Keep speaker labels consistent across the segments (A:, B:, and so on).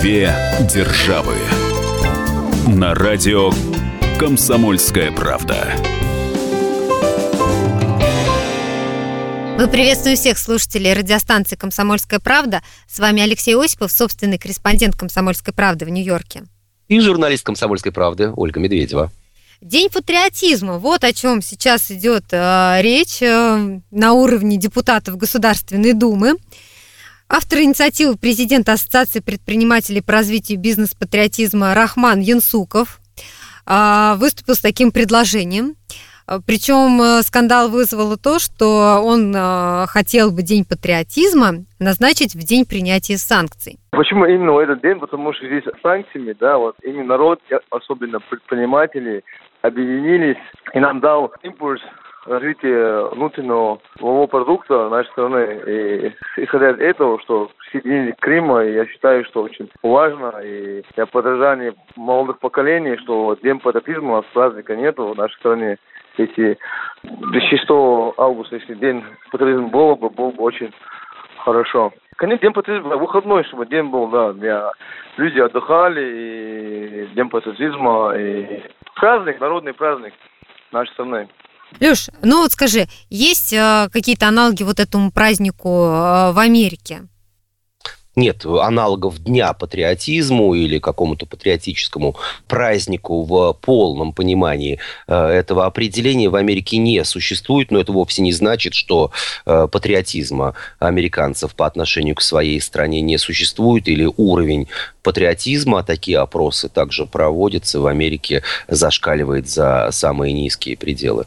A: Две державы. На радио Комсомольская правда.
B: Мы приветствуем всех слушателей радиостанции «Комсомольская правда». С вами Алексей Осипов, собственный корреспондент «Комсомольской правды» в Нью-Йорке.
C: И журналист «Комсомольской правды» Ольга Медведева.
B: День патриотизма. Вот о чем сейчас идет э, речь э, на уровне депутатов Государственной Думы. Автор инициативы президента Ассоциации предпринимателей по развитию бизнес-патриотизма Рахман Янсуков а, выступил с таким предложением. А, Причем э, скандал вызвало то, что он э, хотел бы День патриотизма назначить в день принятия санкций.
D: Почему именно этот день? Потому что здесь санкциями, да, вот именно народ, особенно предприниматели, объединились и нам дал импульс развитие внутреннего волового продукта нашей страны. И исходя из этого, что присоединение Крыма, я считаю, что очень важно. И для подражания молодых поколений, что День патриотизма у нас праздника нету в нашей стране. Если 6 августа, если День патриотизма было бы, было бы очень хорошо. Конечно, День патриотизма выходной, чтобы день был, да, для люди отдыхали, и День патриотизма, и праздник, народный праздник нашей страны.
B: Леш, ну вот скажи, есть э, какие-то аналоги вот этому празднику э, в Америке?
C: Нет аналогов Дня патриотизму или какому-то патриотическому празднику в полном понимании э, этого определения в Америке не существует, но это вовсе не значит, что э, патриотизма американцев по отношению к своей стране не существует или уровень патриотизма, а такие опросы также проводятся в Америке, зашкаливает за самые низкие пределы.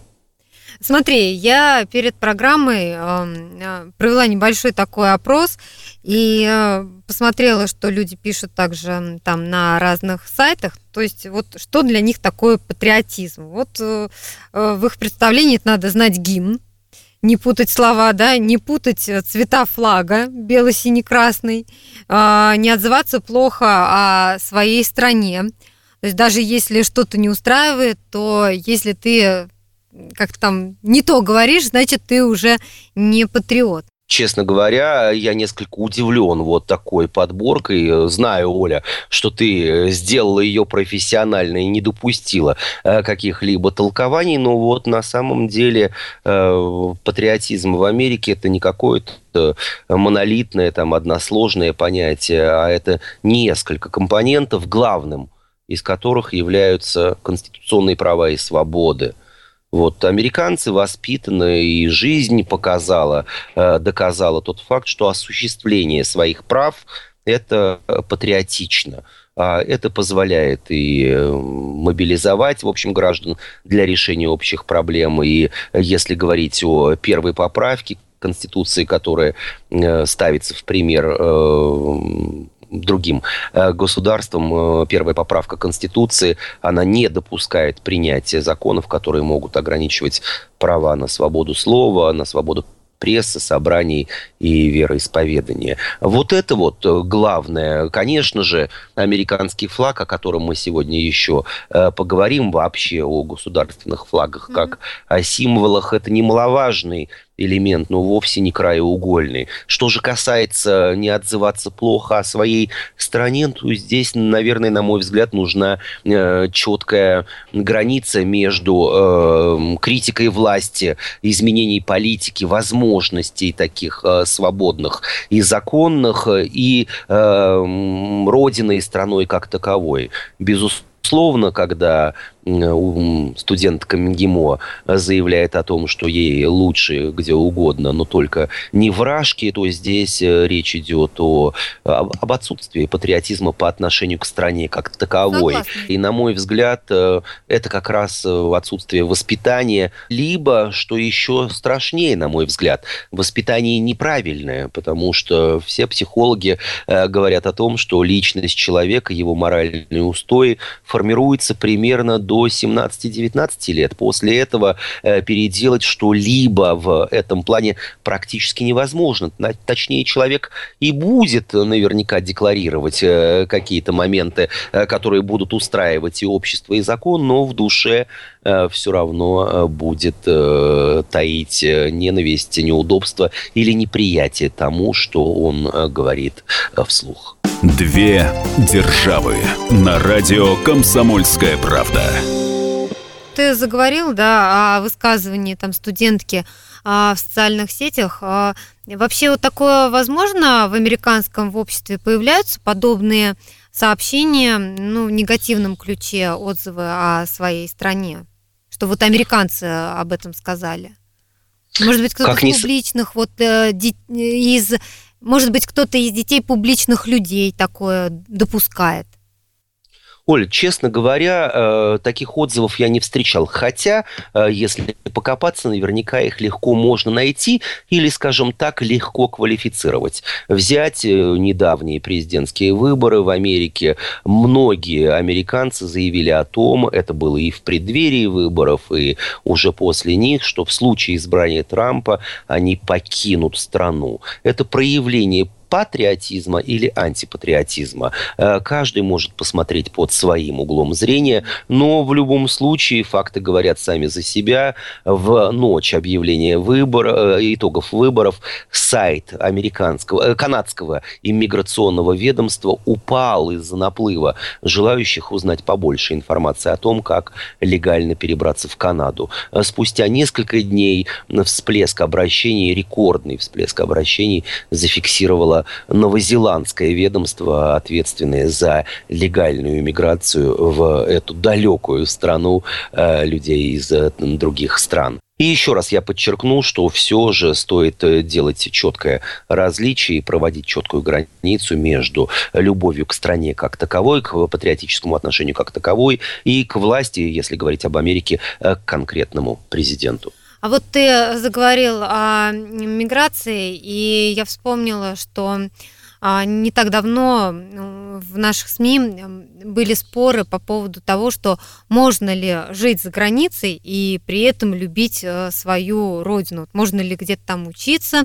B: Смотри, я перед программой э, провела небольшой такой опрос и э, посмотрела, что люди пишут также там на разных сайтах. То есть вот что для них такое патриотизм. Вот э, в их представлении это надо знать гимн, не путать слова, да, не путать цвета флага бело-синий-красный, не отзываться плохо о своей стране. То есть даже если что-то не устраивает, то если ты как там не то говоришь, значит, ты уже не патриот.
C: Честно говоря, я несколько удивлен вот такой подборкой. Знаю, Оля, что ты сделала ее профессионально и не допустила э, каких-либо толкований, но вот на самом деле э, патриотизм в Америке это не какое-то монолитное, там, односложное понятие, а это несколько компонентов, главным из которых являются конституционные права и свободы – вот американцы воспитаны, и жизнь показала, э, доказала тот факт, что осуществление своих прав – это патриотично. А это позволяет и э, мобилизовать, в общем, граждан для решения общих проблем. И если говорить о первой поправке Конституции, которая э, ставится в пример другим э, государствам. Э, первая поправка Конституции, она не допускает принятия законов, которые могут ограничивать права на свободу слова, на свободу прессы, собраний и вероисповедания. Вот это вот э, главное. Конечно же, американский флаг, о котором мы сегодня еще поговорим вообще о государственных флагах как о символах, это немаловажный элемент, но вовсе не краеугольный. Что же касается не отзываться плохо о своей стране, то здесь, наверное, на мой взгляд, нужна э, четкая граница между э, критикой власти, изменений политики, возможностей таких э, свободных и законных, и э, родиной и страной как таковой. Безусловно, Словно, когда студентка МГИМО заявляет о том, что ей лучше где угодно, но только не в Рашке, то здесь э, речь идет о, об отсутствии патриотизма по отношению к стране как таковой. Согласна. И, на мой взгляд, э, это как раз э, отсутствие воспитания, либо, что еще страшнее, на мой взгляд, воспитание неправильное, потому что все психологи говорят о том, что личность человека, его моральные устои формируется примерно до до 17-19 лет. После этого э, переделать что-либо в этом плане практически невозможно. Точнее, человек и будет наверняка декларировать э, какие-то моменты, э, которые будут устраивать и общество, и закон, но в душе все равно будет таить ненависть, неудобство или неприятие тому, что он говорит вслух.
A: Две державы на радио «Комсомольская правда».
B: Ты заговорил, да, о высказывании там студентки а, в социальных сетах. А, вообще вот такое возможно в американском обществе появляются подобные сообщения, ну, в негативном ключе отзывы о своей стране, что вот американцы об этом сказали. Может быть, кто-то из публичных, вот э, из, может быть, кто-то из детей публичных людей такое допускает.
C: Оль, честно говоря, э, таких отзывов я не встречал. Хотя, э, если покопаться, наверняка их легко можно найти или, скажем так, легко квалифицировать. Взять э, недавние президентские выборы в Америке. Многие американцы заявили о том, это было и в преддверии выборов, и уже после них, что в случае избрания Трампа они покинут страну. Это проявление патриотизма или антипатриотизма. Э, каждый может посмотреть под своим углом зрения, но в любом случае факты говорят сами за себя. В ночь объявления выбора, э, итогов выборов сайт американского, э, канадского иммиграционного ведомства упал из-за наплыва желающих узнать побольше информации о том, как легально перебраться в Канаду. Спустя несколько дней всплеск обращений, рекордный всплеск обращений зафиксировала новозеландское ведомство, ответственное за легальную миграцию в эту далекую страну э, людей из э, других стран. И еще раз я подчеркну, что все же стоит э, делать четкое различие и проводить четкую границу между любовью к стране как таковой, к патриотическому отношению как таковой и к власти, если говорить об Америке, к конкретному президенту.
B: А вот ты заговорил о миграции, и я вспомнила, что а, не так давно в наших СМИ были споры по поводу того, что можно ли жить за границей и при этом любить э, свою родину. Можно ли где-то там учиться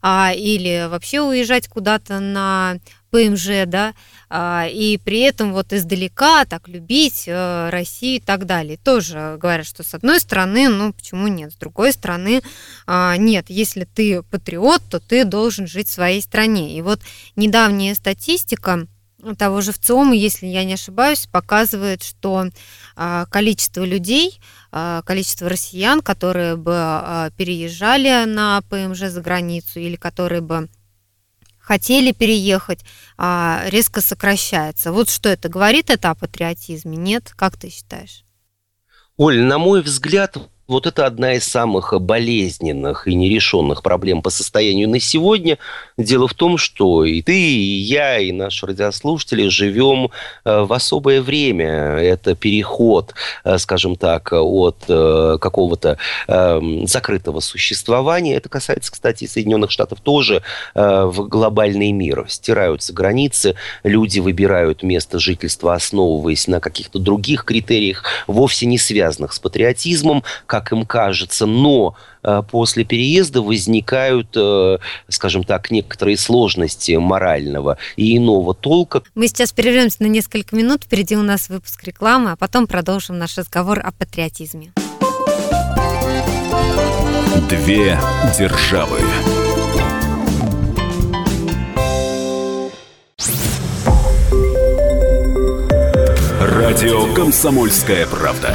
B: а, или вообще уезжать куда-то на ПМЖ, да, а, и при этом вот издалека так любить э, Россию и так далее. Тоже говорят, что с одной стороны, ну почему нет, с другой стороны а, нет. Если ты патриот, то ты должен жить в своей стране. И вот недавняя статистика того же ВЦИОМа, если я не ошибаюсь, показывает, что а, количество людей, количество россиян, которые бы переезжали на ПМЖ за границу или которые бы хотели переехать, а, резко сокращается. Вот что это говорит это о патриотизме? Нет? Как ты считаешь?
C: Оль, на мой взгляд, вот это одна из самых болезненных и нерешенных проблем по состоянию на сегодня. Дело в том, что и ты, и я, и наши радиослушатели живем э, в особое время. Это переход, э, скажем так, от э, какого-то эм, закрытого существования. Это касается, кстати, Соединенных Штатов тоже в глобальный мир. Стираются границы, люди выбирают место жительства, основываясь на каких-то других критериях, вовсе не связанных с патриотизмом, как как им кажется, но э, после переезда возникают, э, скажем так, некоторые сложности морального и иного толка.
B: Мы сейчас прервемся на несколько минут, впереди у нас выпуск рекламы, а потом продолжим наш разговор о патриотизме.
A: Две державы. Радио «Комсомольская правда».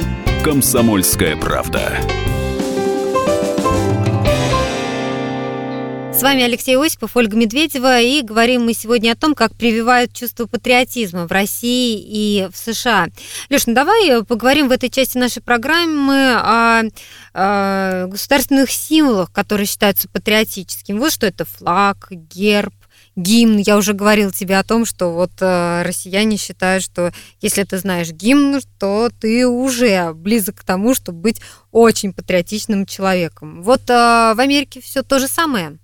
A: «Комсомольская правда».
B: С вами Алексей Осипов, Ольга Медведева, и говорим мы сегодня о том, как прививают чувство патриотизма в России и в США. Леш, ну давай поговорим в этой части нашей программы о, о государственных символах, которые считаются патриотическими. Вот что это флаг, герб, гимн. Я уже говорил тебе о том, что вот э, россияне считают, что если ты знаешь гимн, то ты уже близок к тому, чтобы быть очень патриотичным человеком. Вот э, в Америке все то же самое.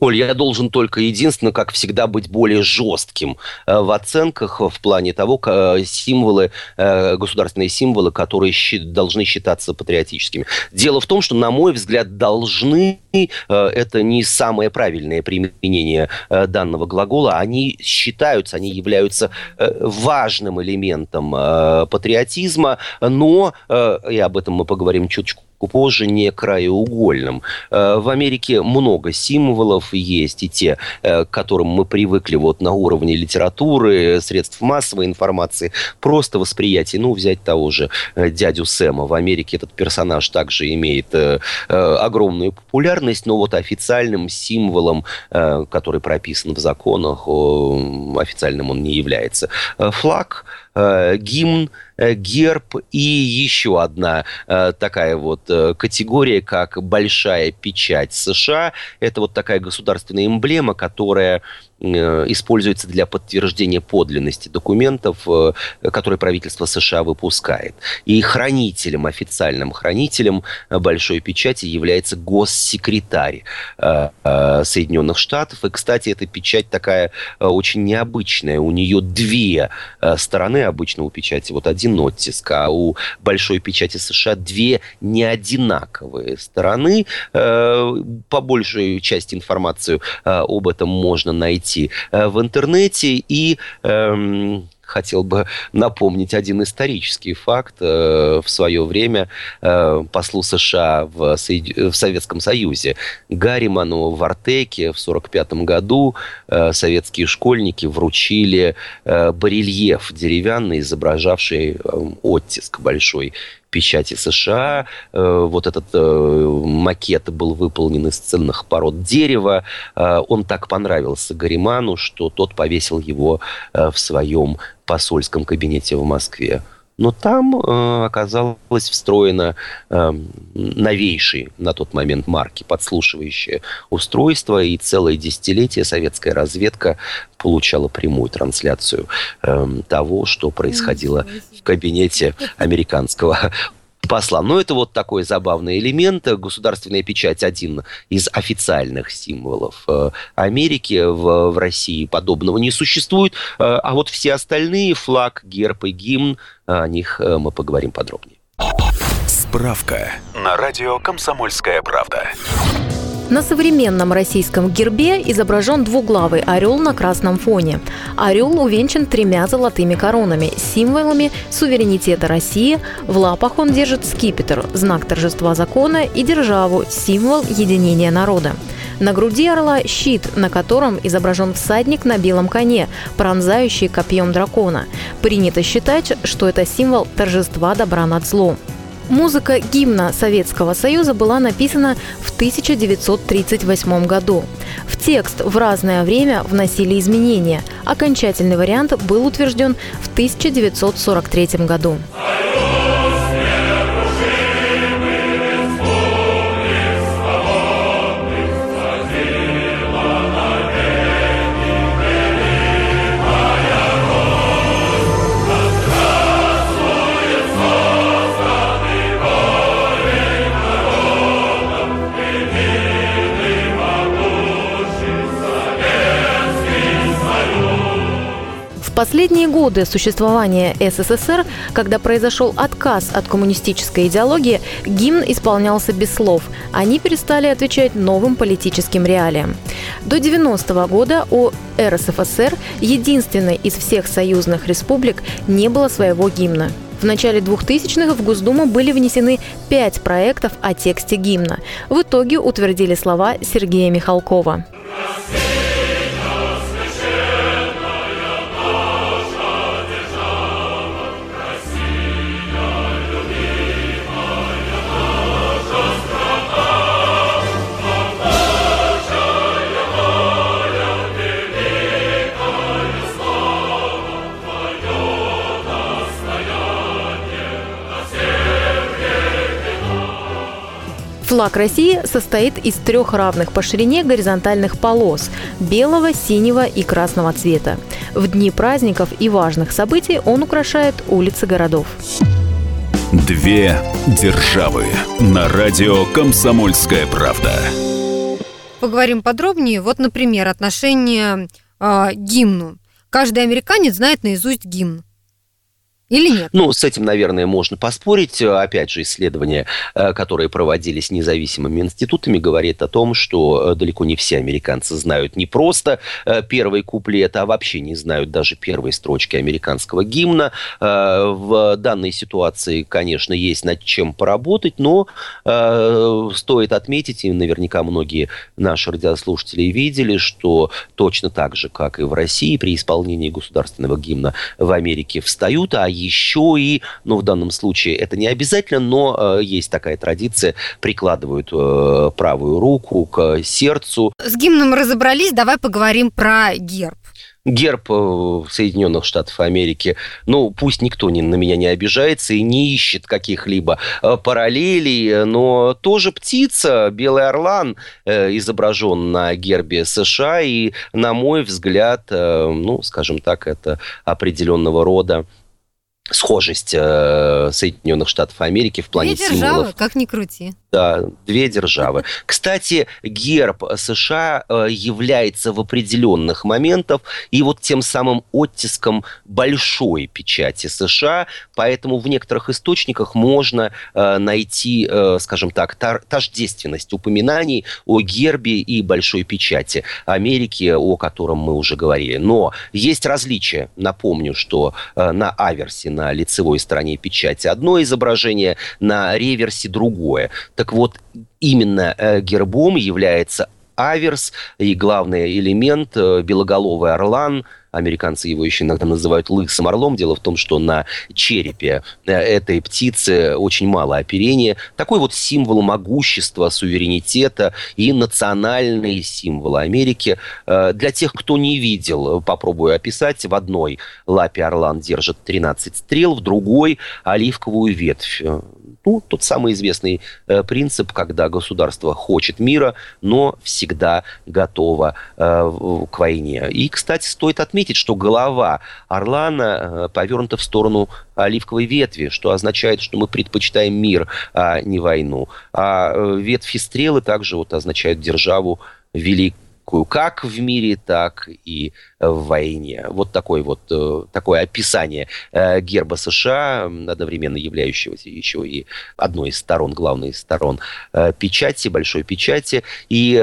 C: Оль, я должен только единственное, как всегда, быть более жестким э, в оценках в плане того, символы, э, государственные символы, которые должны считаться патриотическими. Дело в том, что, на мой взгляд, должны э, это не самое правильное применение данного глагола. Они считаются, они являются важным элементом патриотизма, но, и об этом мы поговорим чуточку позже не краеугольным. Э, в Америке много символов есть, и те, э, к которым мы привыкли вот на уровне литературы, средств массовой информации, просто восприятие. Ну, взять того же э, дядю Сэма. В Америке этот персонаж также имеет огромную популярность, но вот официальным символом, который прописан в законах, официальным он не является. Флаг гимн, герб и еще одна э, такая вот категория, как большая печать США. Это вот такая государственная эмблема, которая Э, используется для подтверждения подлинности документов, э, которые правительство США выпускает. И хранителем, официальным хранителем большой печати является госсекретарь э, Соединенных Штатов. И, кстати, эта печать такая очень необычная. У нее две стороны обычно у печати. Вот один оттиск, а у большой печати США две неодинаковые стороны. По большей части информацию об этом можно найти найти э, в интернете. И эм, хотел бы напомнить один исторический факт. Э, в свое время э, послу США в, в Советском Союзе Гарриману в Артеке в 1945 году советские школьники вручили барельеф деревянный, изображавший оттиск большой печати США. Э, вот этот э, макет был выполнен из ценных пород дерева. Э, он так понравился Гариману, что тот повесил его в своем посольском кабинете в Москве. Но там э, оказалось встроено э, новейшие на тот момент марки, подслушивающее устройство, и целое десятилетие советская разведка получала прямую трансляцию э, того, что происходило в кабинете американского посла. Но это вот такой забавный элемент. Государственная печать один из официальных символов э, Америки. В, в России подобного не существует. Э, а вот все остальные, флаг, герб и гимн, о них э, мы поговорим подробнее.
A: Справка на радио «Комсомольская правда».
E: На современном российском гербе изображен двуглавый орел на красном фоне. Орел увенчан тремя золотыми коронами, символами суверенитета России. В лапах он держит скипетр, знак торжества закона, и державу, символ единения народа. На груди орла щит, на котором изображен всадник на белом коне, пронзающий копьем дракона. Принято считать, что это символ торжества добра над злом. Музыка гимна Советского Союза была написана в 1938 году. В текст в разное время вносили изменения. Окончательный вариант был утвержден в 1943 году. Последние годы существования СССР, когда произошел отказ от коммунистической идеологии, гимн исполнялся без слов. Они перестали отвечать новым политическим реалиям. До 90-го года у РСФСР, единственной из всех союзных республик, не было своего гимна. В начале 2000-х в Госдуму были внесены пять проектов о тексте гимна. В итоге утвердили слова Сергея Михалкова. Флаг России состоит из трех равных по ширине горизонтальных полос – белого, синего и красного цвета. В дни праздников и важных событий он украшает улицы городов.
A: Две державы на радио «Комсомольская правда».
B: Поговорим подробнее. Вот, например, отношение э, гимну. Каждый американец знает наизусть гимн. Или нет?
C: Ну, с этим, наверное, можно поспорить. Опять же, исследования, э, которые проводились независимыми институтами, говорят о том, что э, далеко не все американцы знают не просто э, первый куплет, а вообще не знают даже первой строчки американского гимна. В данной ситуации, конечно, есть над чем поработать, но стоит отметить, и наверняка многие наши радиослушатели видели, что точно так же, как и в России, при исполнении государственного гимна в Америке встают, а еще и, ну, в данном случае это не обязательно, но э, есть такая традиция, прикладывают э, правую руку к сердцу.
B: С гимном разобрались, давай поговорим про герб
C: герб э, Соединенных Штатов Америки, ну, пусть никто не, на меня не обижается и не ищет каких-либо э, параллелей, но тоже птица, белый орлан э, изображен на гербе США, и, на мой взгляд, ну, скажем так, это определенного рода схожесть э, Соединенных Штатов Америки в плане
B: Две державы,
C: символов.
B: как ни крути.
C: Да, две державы. Кстати, герб США э, является в определенных моментах и вот тем самым оттиском большой печати США, поэтому в некоторых источниках можно э, найти, э, скажем так, тождественность упоминаний о гербе и большой печати Америки, о котором мы уже говорили. Но есть различия. Напомню, что на аверсе, на лицевой стороне печати одно изображение, на реверсе другое. Так вот, именно э, гербом является аверс и главный элемент э, белоголовый орлан – Американцы его еще иногда называют лысым орлом. Дело в том, что на черепе э, этой птицы очень мало оперения. Такой вот символ могущества, суверенитета и национальный символ Америки. Э, для тех, кто не видел, попробую описать. В одной лапе орлан держит 13 стрел, в другой оливковую ветвь. Ну, тот самый известный э, принцип, когда государство хочет мира, но всегда готово э, к войне. И, кстати, стоит отметить, что голова Орлана э, повернута в сторону оливковой ветви, что означает, что мы предпочитаем мир, а не войну. А э, ветви стрелы также вот означают державу великую как в мире, так и в войне. Вот такое вот э, такое описание герба США, одновременно являющегося еще и одной из сторон, главной из сторон печати, большой печати. И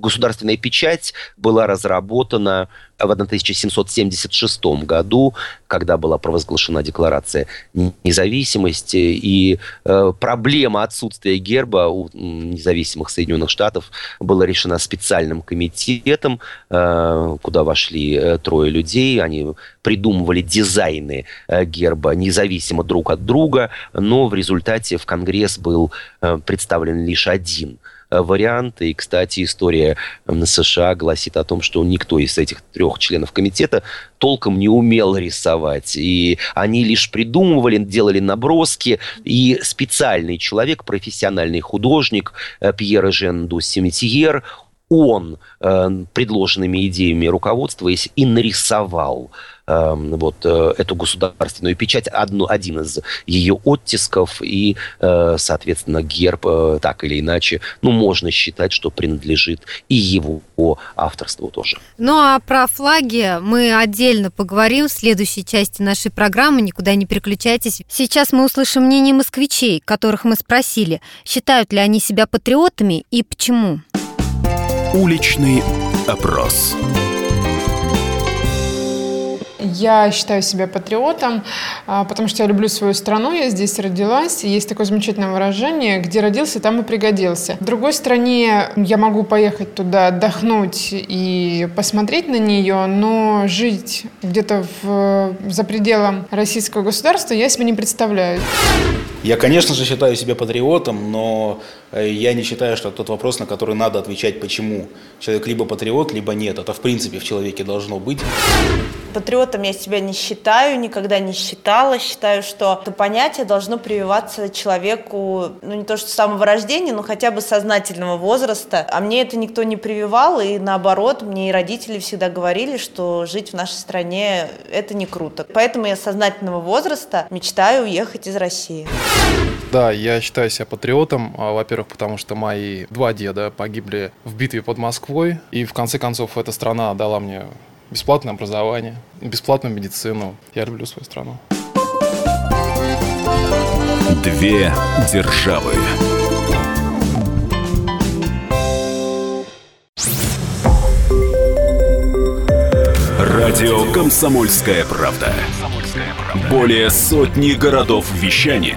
C: государственная печать была разработана в 1776 году, когда была провозглашена Декларация независимости, и э, проблема отсутствия герба у независимых Соединенных Штатов была решена специальным комитетом, э, куда вошли э, трое людей, они придумывали дизайны э, герба независимо друг от друга, но в результате в Конгресс был э, представлен лишь один – варианты. И, кстати, история США гласит о том, что никто из этих трех членов комитета толком не умел рисовать. И они лишь придумывали, делали наброски. И специальный человек, профессиональный художник э, Пьер Жен Ду он э, предложенными идеями руководствуясь и нарисовал Эм, вот э, эту государственную печать, одну, один из ее оттисков, и, э, соответственно, герб э, так или иначе, ну, можно считать, что принадлежит и его авторству тоже.
B: Ну, а про флаги мы отдельно поговорим в следующей части нашей программы, никуда не переключайтесь. Сейчас мы услышим мнение москвичей, которых мы спросили, считают ли они себя патриотами и почему.
A: Уличный опрос.
F: Я считаю себя патриотом, а, потому что я люблю свою страну, я здесь родилась. есть такое замечательное выражение, где родился, там и пригодился. В другой стране я могу поехать туда, отдохнуть и посмотреть на нее, но жить где-то в, за пределом российского государства я себе не представляю.
G: Я, конечно же, считаю себя патриотом, но э, я не считаю, что тот вопрос, на который надо отвечать, почему. Человек либо патриот, либо нет. Это, в принципе, в человеке должно быть.
H: Патриотом я себя не считаю, никогда не считала. Считаю, что это понятие должно прививаться человеку, ну не то что с самого рождения, но хотя бы сознательного возраста. А мне это никто не прививал, и наоборот, мне и родители всегда говорили, что жить в нашей стране это не круто. Поэтому я с сознательного возраста мечтаю уехать из России.
I: Да, я считаю себя патриотом, а, во-первых, потому что мои два деда погибли в битве под Москвой, и в конце концов эта страна дала мне бесплатное образование, бесплатную медицину. Я люблю свою страну.
A: Две державы. Радио «Комсомольская правда». Более сотни городов вещания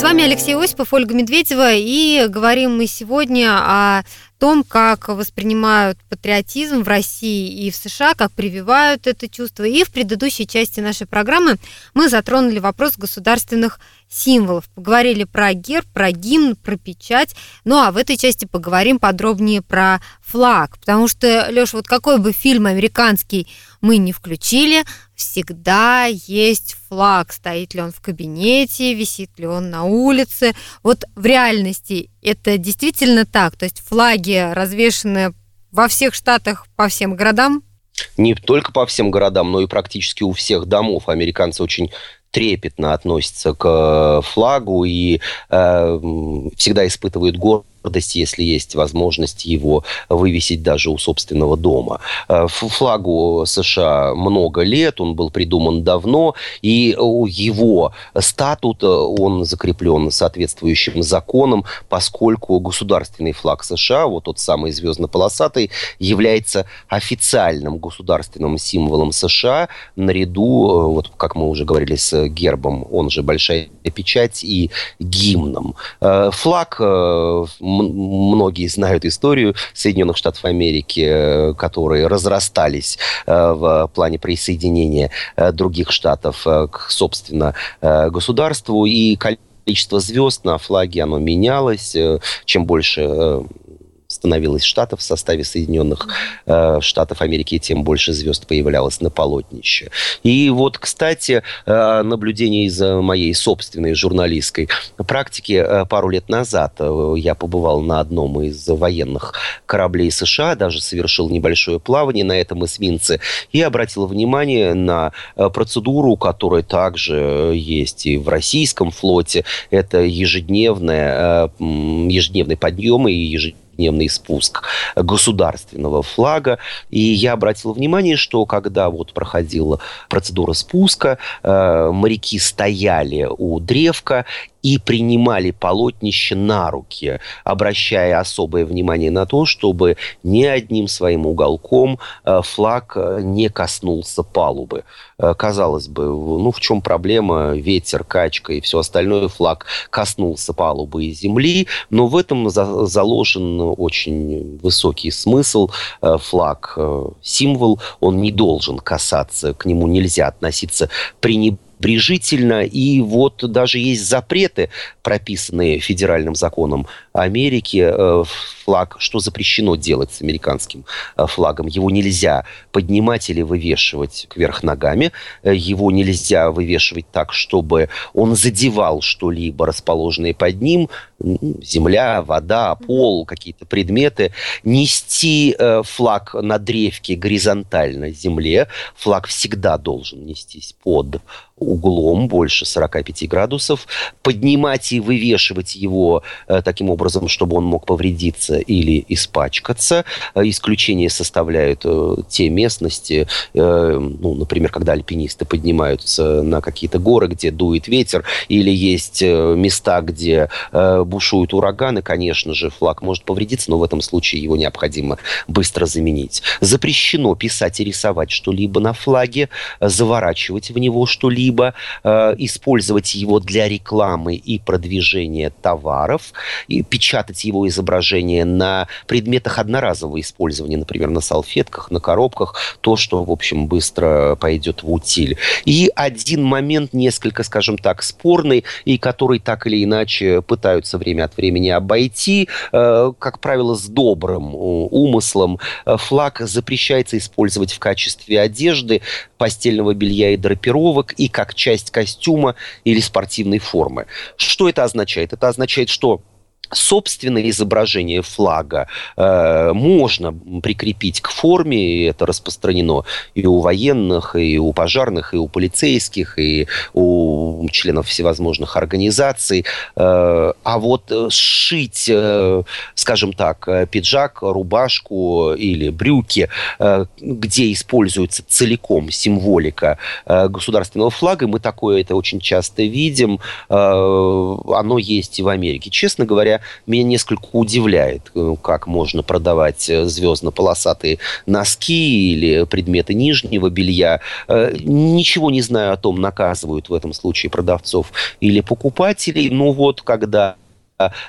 B: С вами Алексей Осипов, Ольга Медведева, и говорим мы сегодня о том, как воспринимают патриотизм в России и в США, как прививают это чувство. И в предыдущей части нашей программы мы затронули вопрос государственных символов. Поговорили про герб, про гимн, про печать. Ну а в этой части поговорим подробнее про флаг. Потому что, Леша, вот какой бы фильм американский мы не включили, всегда есть флаг. Стоит ли он в кабинете, висит ли он на улице. Вот в реальности это действительно так. То есть флаги развешены во всех штатах, по всем городам?
C: Не только по всем городам, но и практически у всех домов. Американцы очень трепетно относятся к флагу и э, всегда испытывают гордость гордость, если есть возможность его вывесить даже у собственного дома. Э, флагу США много лет, он был придуман давно, и его статут, э, он закреплен соответствующим законом, поскольку государственный флаг США, вот тот самый звездно-полосатый, является официальным государственным символом США наряду, э, вот как мы уже говорили, с гербом, он же большая печать и гимном. Флаг многие знают историю Соединенных Штатов Америки, э, которые разрастались э, в плане присоединения э, других штатов к, собственно, государству. И количество звезд на флаге, оно менялось. Чем больше становилось штатов в составе Соединенных э, Штатов Америки, тем больше звезд появлялось на полотнище. И вот, кстати, э, наблюдение из моей собственной журналистской практики. Э, пару лет назад э, я побывал на одном из военных кораблей США, даже совершил небольшое плавание на этом эсминце и обратил внимание на э, процедуру, которая также есть и в российском флоте. Это ежедневная, э, ежедневный подъем и ежедневный двухдневный спуск государственного флага. И я обратил внимание, что когда вот проходила процедура спуска, э, моряки стояли у древка и принимали полотнище на руки, обращая особое внимание на то, чтобы ни одним своим уголком э, флаг э, не коснулся палубы. Э, казалось бы, ну в чем проблема? Ветер, качка и все остальное. Флаг коснулся палубы и земли, но в этом заложен очень высокий смысл. Флаг – символ, он не должен касаться, к нему нельзя относиться пренебрежительно пренебрежительно. И вот даже есть запреты, прописанные федеральным законом Америки, э, флаг, что запрещено делать с американским э, флагом. Его нельзя поднимать или вывешивать кверх ногами. Э, его нельзя вывешивать так, чтобы он задевал что-либо, расположенное под ним. Земля, вода, пол, какие-то предметы. Нести флаг на древке горизонтально земле. Флаг всегда должен нестись под углом больше 45 градусов, поднимать и вывешивать его э, таким образом, чтобы он мог повредиться или испачкаться. Э, исключение составляют э, те местности, ну, например, когда альпинисты поднимаются на какие-то горы, где дует ветер, или есть места, где бушуют ураганы, конечно же, флаг может повредиться, но в этом случае его необходимо быстро заменить. Запрещено писать и рисовать что-либо на флаге, заворачивать в него что-либо, э, использовать его для рекламы и продвижения товаров, и печатать его изображение на предметах одноразового использования, например, на салфетках, на коробках, то, что, в общем, быстро пойдет в утиль. И один момент несколько, скажем так, спорный, и который так или иначе пытаются время от времени обойти, э, как правило, с добрым умыслом. Э, флаг запрещается использовать в качестве одежды, постельного белья и драпировок, и как часть костюма или спортивной формы. Что это означает? Это означает, что собственное изображение флага э, можно прикрепить к форме, и это распространено и у военных, и у пожарных, и у полицейских, и у членов всевозможных организаций. Э, а вот сшить, э, скажем так, пиджак, рубашку или брюки, э, где используется целиком символика э, государственного флага, мы такое это очень часто видим, э, оно есть и в Америке. Честно говоря, меня несколько удивляет, э, как можно продавать э, звездно-полосатые носки или предметы нижнего белья. Э, ничего не знаю о том, наказывают в этом случае продавцов или покупателей. Но вот когда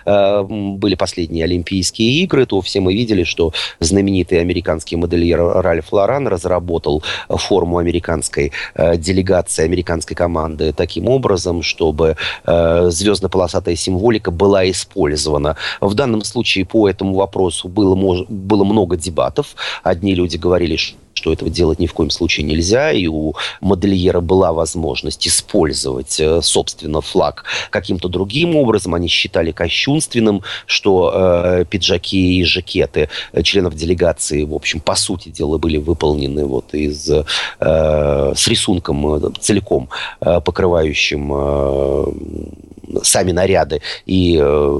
C: были последние Олимпийские игры, то все мы видели, что знаменитый американский модельер Ральф Лоран разработал форму американской э, делегации, американской команды таким образом, чтобы э, звездно-полосатая символика была использована. В данном случае по этому вопросу было, было много дебатов. Одни люди говорили, что что этого делать ни в коем случае нельзя, и у модельера была возможность использовать, э, собственно, флаг каким-то другим образом. Они считали кощунственным, что э, пиджаки и жакеты членов делегации, в общем, по сути дела, были выполнены вот из, э, с рисунком э, целиком э, покрывающим э, сами наряды, и э,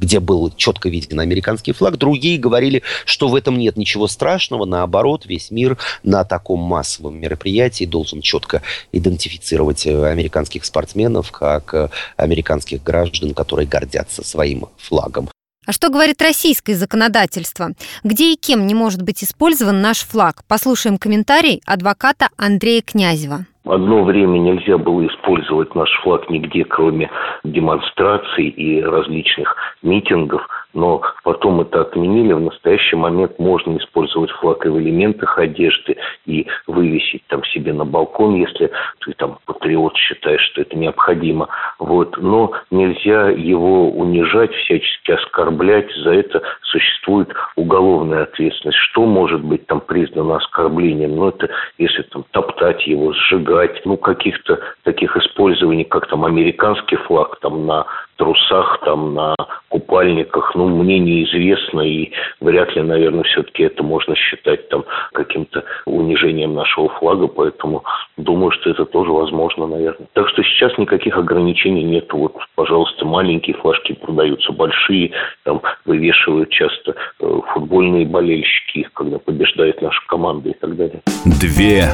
C: где был четко виден американский флаг. Другие говорили, что в этом нет ничего страшного, наоборот, весь мир на таком массовом мероприятии должен четко идентифицировать э, американских спортсменов как э, американских граждан, которые гордятся своим флагом.
B: А что говорит российское законодательство? Где и кем не может быть использован наш флаг? Послушаем комментарий адвоката Андрея Князева.
J: Одно время нельзя было использовать наш флаг нигде, кроме демонстраций и различных митингов – но потом это отменили. В настоящий момент можно использовать флаг и в элементах одежды и вывесить там себе на балкон, если ты там патриот считаешь, что это необходимо. Вот. Но нельзя его унижать, всячески оскорблять. За это существует уголовная ответственность. Что может быть там признано оскорблением? Ну, это если там топтать его, сжигать, ну, каких-то таких использований, как там американский флаг там на трусах, там, на купальниках, ну, мне неизвестно, и вряд ли, наверное, все-таки это можно считать там каким-то унижением нашего флага, поэтому думаю, что это тоже возможно, наверное. Так что сейчас никаких ограничений нет. Вот, пожалуйста, маленькие флажки продаются, большие, там вывешивают часто э, футбольные болельщики, когда побеждает наша команда и так далее.
A: Две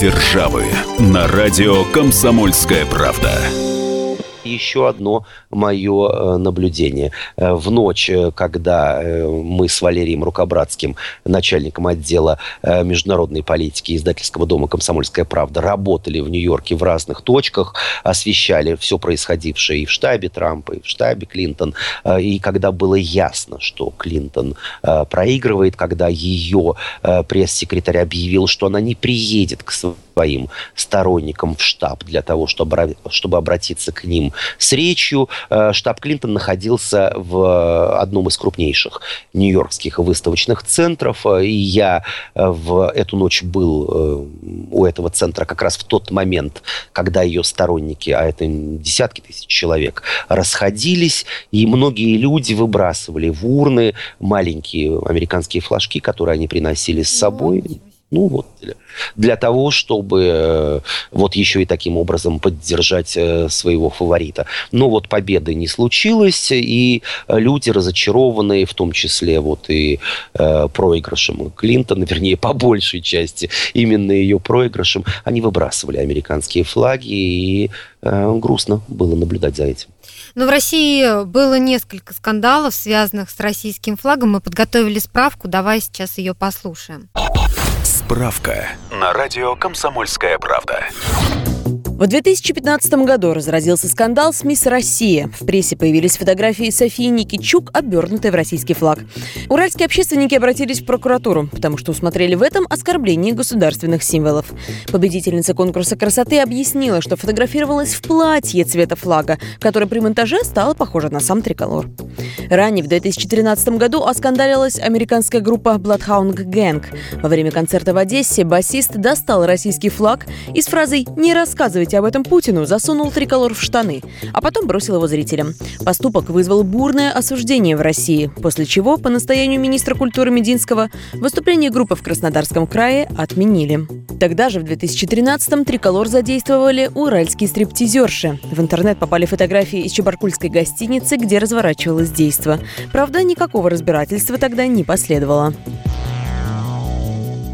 A: державы на радио «Комсомольская правда»
C: еще одно мое э, наблюдение. Э, в ночь, э, когда мы с Валерием Рукобратским, начальником отдела международной политики издательского дома «Комсомольская правда», работали в Нью-Йорке в разных точках, освещали все происходившее и в штабе Трампа, и в штабе Клинтон. И когда было ясно, что Клинтон проигрывает, когда ее пресс-секретарь объявил, что она не приедет к своим сторонникам в штаб для того, чтобы, чтобы обратиться к ним с речью. Э, штаб Клинтон находился в одном из крупнейших нью-йоркских выставочных центров, и я э, в эту ночь был э, у этого центра как раз в тот момент, когда ее сторонники, а это десятки тысяч человек, расходились, и многие люди выбрасывали в урны маленькие американские флажки, которые они приносили с собой. Ну вот, для, того, чтобы э, вот еще и таким образом поддержать э, своего фаворита. Но вот победы не случилось, и люди разочарованные, в том числе вот и э, проигрышем Клинтона, вернее, по большей части именно ее проигрышем, они выбрасывали американские флаги, и э, грустно было наблюдать за этим.
B: Но в России было несколько скандалов, связанных с российским флагом. Мы подготовили справку, давай сейчас ее послушаем.
A: Справка на радио «Комсомольская правда».
K: В 2015 году разразился скандал с «Мисс Россия». В прессе появились фотографии Софии Никичук, обернутой в российский флаг. Уральские общественники обратились в прокуратуру, потому что усмотрели в этом оскорбление государственных символов. Победительница конкурса красоты объяснила, что фотографировалась в платье цвета флага, которое при монтаже стало похоже на сам триколор. Ранее, в 2013 году, оскандалилась американская группа Bloodhound Gang. Во время концерта в Одессе басист достал российский флаг и с фразой «Не рассказывайте об этом Путину» засунул триколор в штаны, а потом бросил его зрителям. Поступок вызвал бурное осуждение в России, после чего, по настоянию министра культуры Мединского, выступление группы в Краснодарском крае отменили. Тогда же, в 2013-м, триколор задействовали уральские стриптизерши. В интернет попали фотографии из Чебаркульской гостиницы, где разворачивалось действо. Правда, никакого разбирательства тогда не последовало.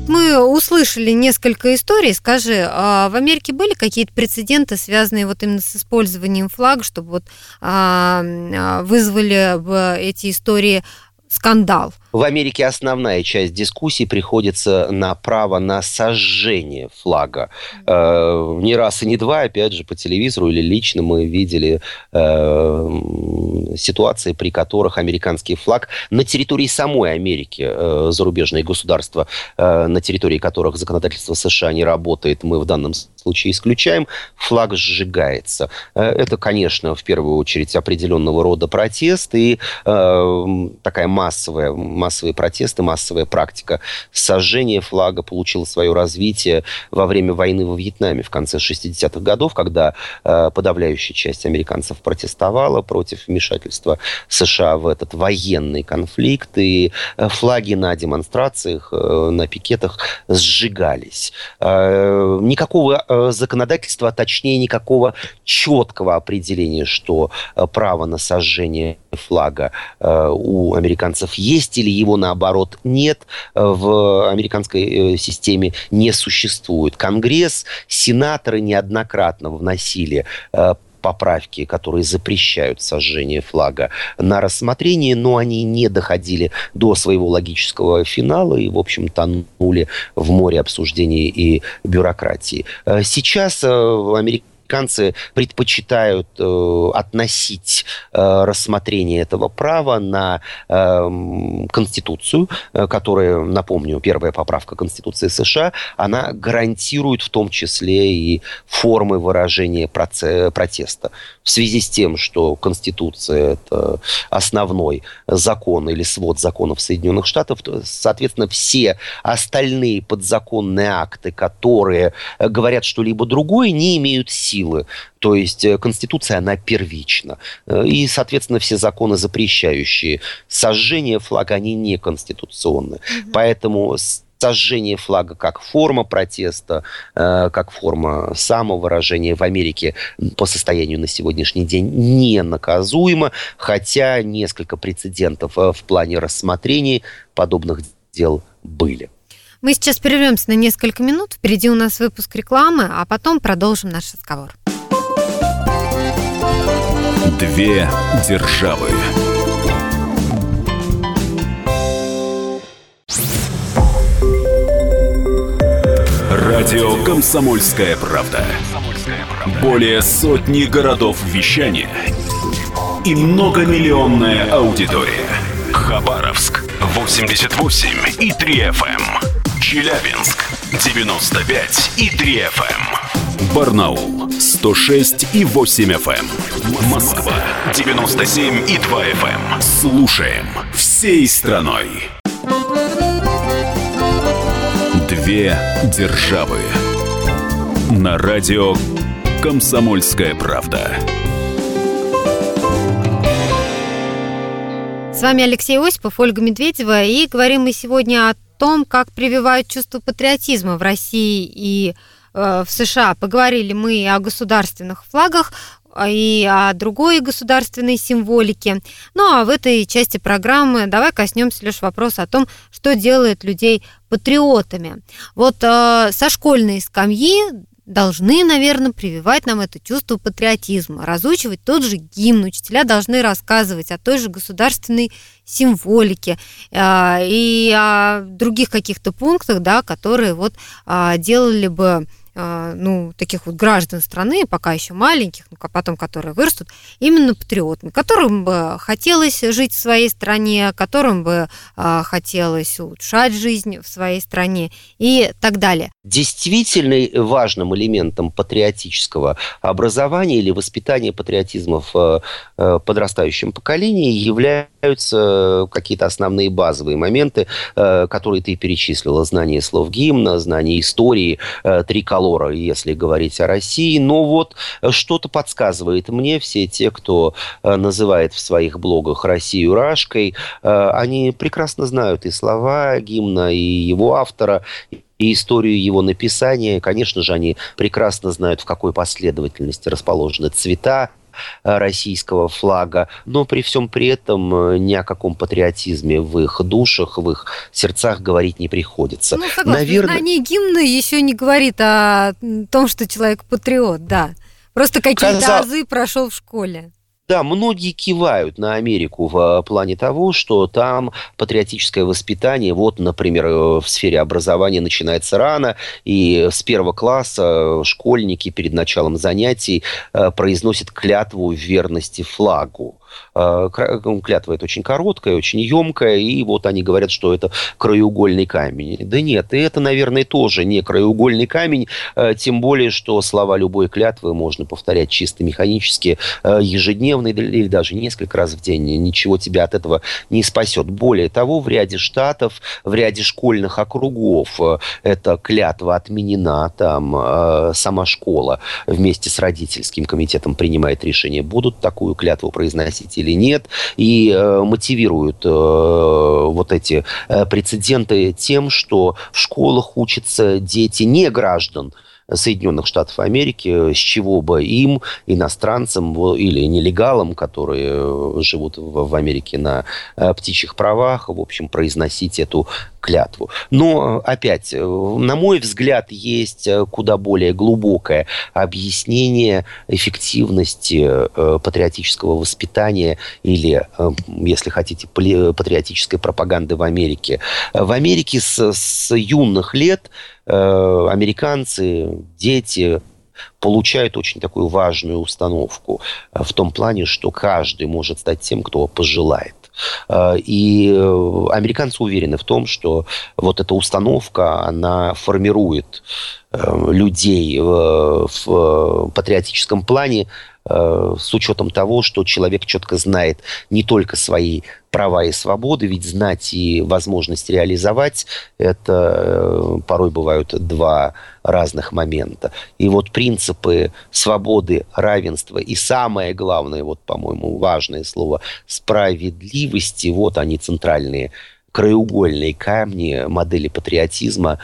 B: Мы услышали несколько историй. Скажи, а в Америке были какие-то прецеденты, связанные вот именно с использованием флага, чтобы вот а, а вызвали в эти истории скандал?
C: В Америке основная часть дискуссий приходится на право на сожжение флага. Э, не раз и не два, опять же, по телевизору или лично мы видели э, ситуации, при которых американский флаг на территории самой Америки, э, зарубежные государства, э, на территории которых законодательство США не работает, мы в данном случае исключаем, флаг сжигается. Э, это, конечно, в первую очередь определенного рода протест и э, такая массовая массовые протесты, массовая практика сожжения флага получила свое развитие во время войны во Вьетнаме в конце 60-х годов, когда э, подавляющая часть американцев протестовала против вмешательства США в этот военный конфликт, и э, флаги на демонстрациях, э, на пикетах сжигались. Э, никакого э, законодательства, а точнее никакого четкого определения, что э, право на сожжение флага э, у американцев есть или его, наоборот, нет, э, в американской э, системе не существует. Конгресс, сенаторы неоднократно вносили э, поправки, которые запрещают сожжение флага на рассмотрение, но они не доходили до своего логического финала и, в общем, тонули в море обсуждений и бюрократии. Сейчас в Америке американцы предпочитают э, относить э, рассмотрение этого права на э, Конституцию, э, которая, напомню, первая поправка Конституции США, она гарантирует в том числе и формы выражения протеста. В связи с тем, что Конституция – это основной закон или свод законов Соединенных Штатов, соответственно, все остальные подзаконные акты, которые говорят что-либо другое, не имеют силы силы. То есть э, Конституция, она первична. Э, и, соответственно, все законы, запрещающие сожжение флага, они не конституционны. Угу. Поэтому сожжение флага как форма протеста, э, как форма самовыражения в Америке по состоянию на сегодняшний день не наказуемо, хотя несколько прецедентов в плане рассмотрений подобных дел были.
B: Мы сейчас прервемся на несколько минут. Впереди у нас выпуск рекламы, а потом продолжим наш разговор.
A: Две державы. Радио Комсомольская правда". Более сотни городов вещания и многомиллионная аудитория. Хабаровск 88 и 3 FM. Челябинск 95 и 3 FM. Эм. Барнаул 106 и 8 FM. Эм. Москва 97 и 2 FM. Эм. Слушаем всей страной. Две державы. На радио Комсомольская правда.
B: С вами Алексей Осипов, Ольга Медведева, и говорим мы сегодня о том, как прививают чувство патриотизма в России и э, в США. Поговорили мы о государственных флагах, а, и о другой государственной символике. Ну а в этой части программы давай коснемся лишь вопроса о том, что делает людей патриотами. Вот э, со школьной скамьи должны, наверное, прививать нам это чувство патриотизма, разучивать тот же гимн, учителя должны рассказывать о той же государственной символике э, и о других каких-то пунктах, да, которые вот э, делали бы а, ну, таких вот граждан страны, пока еще маленьких, ну, потом которые вырастут, именно патриотами, которым бы хотелось жить в своей стране, которым бы а, хотелось улучшать жизнь в своей стране и так далее.
C: Действительно важным элементом патриотического образования или воспитания патриотизма в э, э, подрастающем поколении являются какие-то основные базовые моменты, э, которые ты перечислила. Знание слов гимна, знание истории, триколора, Колора, если говорить о России. Но вот что-то подсказывает мне, все те, кто э, называет в своих блогах Россию Рашкой, э, они прекрасно знают и слова гимна, и его автора, и историю его написания. Конечно же, они прекрасно знают, в какой последовательности расположены цвета, Э, российского флага, но при всем при этом э, ни о каком патриотизме в их душах, в их сердцах говорить не приходится.
B: Ну, согласна, Наверное... знание гимна еще не говорит о том, что человек патриот, да. Просто какие-то Казал... азы прошел в школе.
C: Да, многие кивают на Америку в э, плане того, что там патриотическое воспитание, вот, например, э, в сфере образования начинается рано, и с первого класса школьники перед началом занятий э, произносят клятву верности флагу. Э, клятва это очень короткая, очень емкая, и вот они говорят, что это краеугольный камень. Да нет, это, наверное, тоже не краеугольный камень, э, тем более, что слова любой клятвы можно повторять чисто механически э, ежедневно или даже несколько раз в день. Ничего тебя от этого не спасет. Более того, в ряде штатов, в ряде школьных округов эта клятва отменена, там сама школа вместе с родительским комитетом принимает решение, будут такую клятву произносить или нет, и э, мотивируют э, вот эти э, прецеденты тем, что в школах учатся дети не граждан, Соединенных Штатов Америки, с чего бы им, иностранцам или нелегалам, которые живут в Америке на птичьих правах, в общем, произносить эту клятву. Но, опять, э, на мой взгляд, есть э, куда более глубокое объяснение эффективности э, патриотического воспитания или, если хотите, патриотической пропаганды в Америке. В Америке с, с юных лет американцы, дети, получают очень такую важную установку в том плане, что каждый может стать тем, кто пожелает. Э, и э, американцы уверены в том, что вот эта установка, она формирует э, людей в патриотическом плане с учетом того, что человек четко знает не только свои права и свободы, ведь знать и возможность реализовать это порой бывают два разных момента. И вот принципы свободы, равенства и самое главное, вот, по-моему, важное слово, справедливости, вот они центральные краеугольные камни модели патриотизма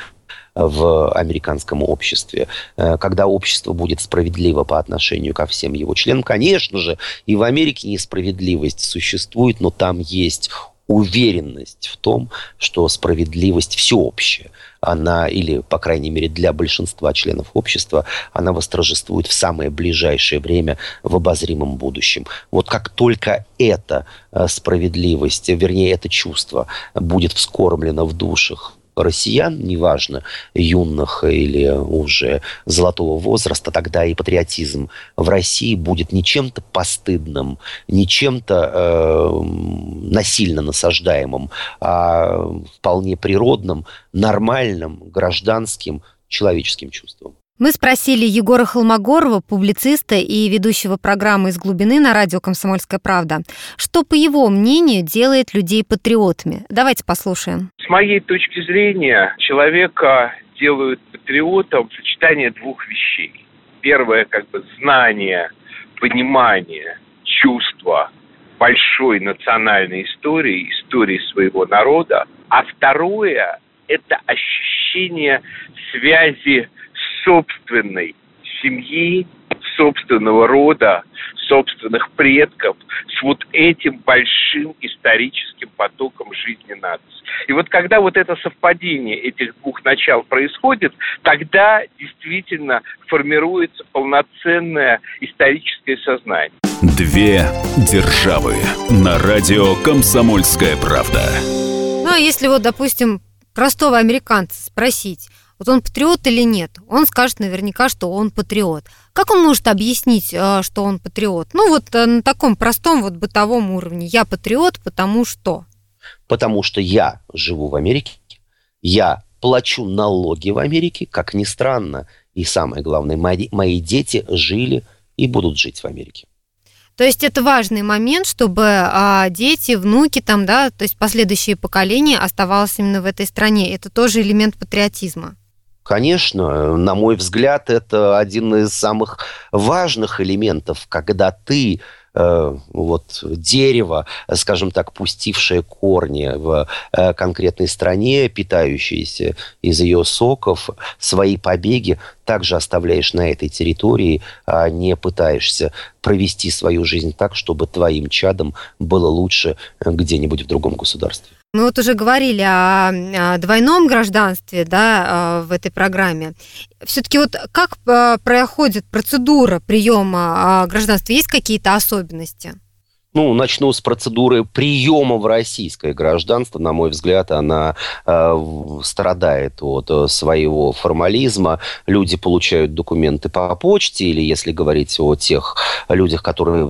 C: в американском обществе, э, когда общество будет справедливо по отношению ко всем его членам. Конечно же, и в Америке несправедливость существует, но там есть уверенность в том, что справедливость всеобщая она, или, по крайней мере, для большинства членов общества, она восторжествует в самое ближайшее время в обозримом будущем. Вот как только эта э, справедливость, вернее, это чувство будет вскормлено в душах россиян, неважно, юных или уже золотого возраста, тогда и патриотизм в России будет не чем-то постыдным, не чем-то э, насильно насаждаемым, а вполне природным, нормальным, гражданским, человеческим чувством.
B: Мы спросили Егора Холмогорова, публициста и ведущего программы «Из глубины» на радио «Комсомольская правда», что, по его мнению, делает людей патриотами. Давайте послушаем.
L: С моей точки зрения, человека делают патриотом сочетание двух вещей. Первое, как бы, знание, понимание, чувство большой национальной истории, истории своего народа. А второе – это ощущение связи собственной семьи, собственного рода, собственных предков с вот этим большим историческим потоком жизни нации. И вот когда вот это совпадение этих двух начал происходит, тогда действительно формируется полноценное историческое сознание.
A: Две державы на радио «Комсомольская правда».
B: Ну, а если вот, допустим, простого американца спросить, вот он патриот или нет, он скажет наверняка, что он патриот. Как он может объяснить, э, что он патриот? Ну вот э, на таком простом вот бытовом уровне. Я патриот, потому что?
C: Потому что я живу в Америке, я плачу налоги в Америке, как ни странно. И самое главное, мои, мои дети жили и будут жить в Америке.
B: То есть это важный момент, чтобы а, дети, внуки, там, да, то есть последующие поколения оставалось именно в этой стране. Это тоже элемент патриотизма.
C: Конечно, на мой взгляд, это один из самых важных элементов, когда ты Э, вот, дерево, скажем так, пустившее корни в э, конкретной стране, питающееся из ее соков, свои побеги также оставляешь на этой территории, а не пытаешься провести свою жизнь так, чтобы твоим чадам было лучше где-нибудь в другом государстве.
B: Мы вот уже говорили о, о двойном гражданстве да, а, в этой программе. Все-таки вот как а, проходит процедура приема гражданства? Есть какие-то особенности?
C: Ну, начну с процедуры приема в российское гражданство. На мой взгляд, она э, страдает от э, своего формализма. Люди получают документы по почте, или если говорить о тех людях, которые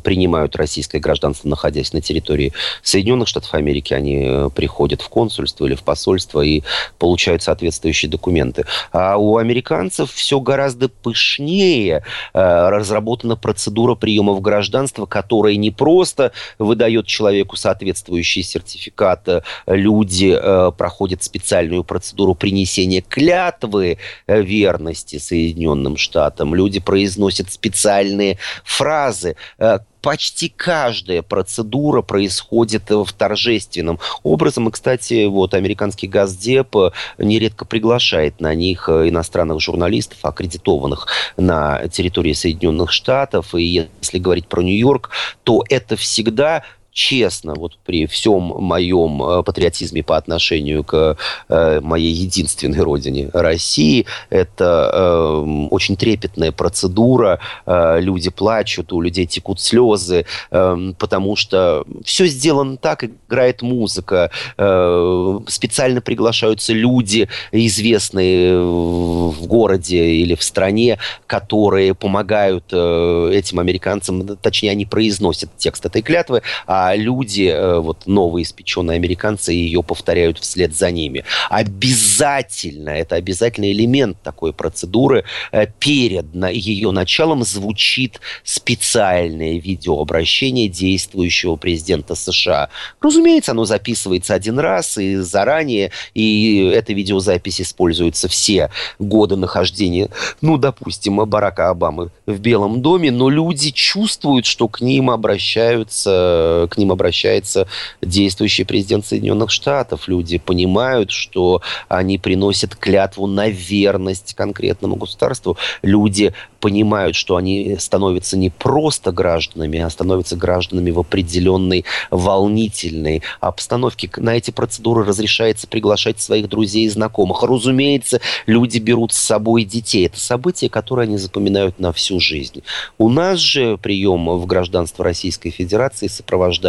C: принимают российское гражданство, находясь на территории Соединенных Штатов Америки, они э, приходят в консульство или в посольство и получают соответствующие документы. А у американцев все гораздо пышнее. Э, разработана процедура приема в гражданство, которая не просто выдает человеку соответствующий сертификат. Люди э, проходят специальную процедуру принесения клятвы э, верности Соединенным Штатам. Люди произносят специальные фразы э, почти каждая процедура происходит в торжественном образом. И, кстати, вот американский Газдеп нередко приглашает на них иностранных журналистов, аккредитованных на территории Соединенных Штатов. И если говорить про Нью-Йорк, то это всегда честно, вот при всем моем э, патриотизме по отношению к э, моей единственной родине России, это э, очень трепетная процедура, э, люди плачут, у людей текут слезы, э, потому что все сделано так, играет музыка, специально приглашаются люди, известные в городе или в стране, которые помогают этим американцам, точнее, они произносят текст этой клятвы, а а люди, э, вот новые испеченные американцы, ее повторяют вслед за ними. Обязательно, это обязательный элемент такой процедуры, э, перед ее началом звучит специальное видеообращение действующего президента США. Разумеется, оно записывается один раз и заранее, и эта видеозапись используется все годы нахождения, ну, допустим, Барака Обамы в Белом доме, но люди чувствуют, что к ним обращаются, к ним обращается действующий президент Соединенных Штатов. Люди понимают, что они приносят клятву на верность конкретному государству. Люди понимают, что они становятся не просто гражданами, а становятся гражданами в определенной волнительной обстановке. На эти процедуры разрешается приглашать своих друзей и знакомых. Разумеется, люди берут с собой детей. Это событие, которое они запоминают на всю жизнь. У нас же прием в гражданство Российской Федерации сопровождается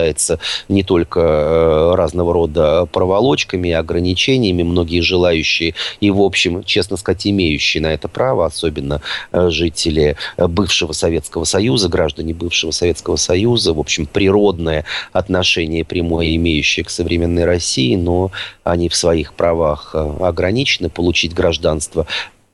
C: не только э, разного рода проволочками, ограничениями. Многие желающие и, в общем, честно сказать, имеющие на это право, особенно э, жители э, бывшего Советского Союза, граждане бывшего Советского Союза, в общем, природное отношение прямое имеющее к современной России, но они в своих правах ограничены получить гражданство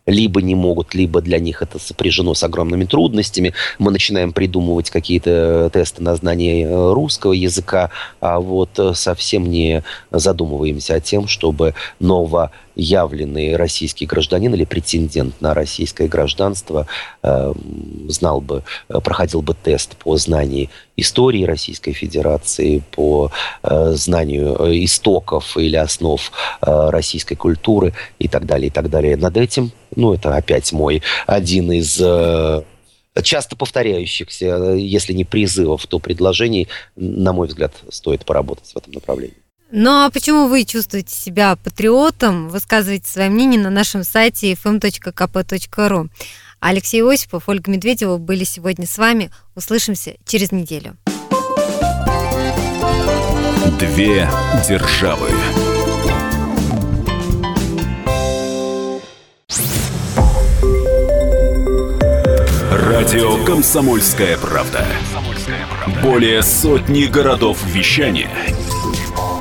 C: либо не могут, либо для них это сопряжено с огромными трудностями. Мы начинаем придумывать какие-то тесты на знание э, русского языка, а вот совсем не задумываемся о тем, чтобы ново явленный российский гражданин или претендент на российское гражданство э, знал бы, э, проходил бы тест по знанию истории Российской Федерации, по э, знанию э, истоков или основ э, российской культуры и так далее, и так далее. Над этим, ну, это опять мой один из... Э, часто повторяющихся, если не призывов, то предложений, на мой взгляд, стоит поработать в этом направлении.
B: Ну а почему вы чувствуете себя патриотом? Высказывайте свое мнение на нашем сайте fm.kp.ru. Алексей Осипов, Ольга Медведева были сегодня с вами. Услышимся через неделю.
A: Две державы. Радио «Комсомольская правда». Более сотни городов вещания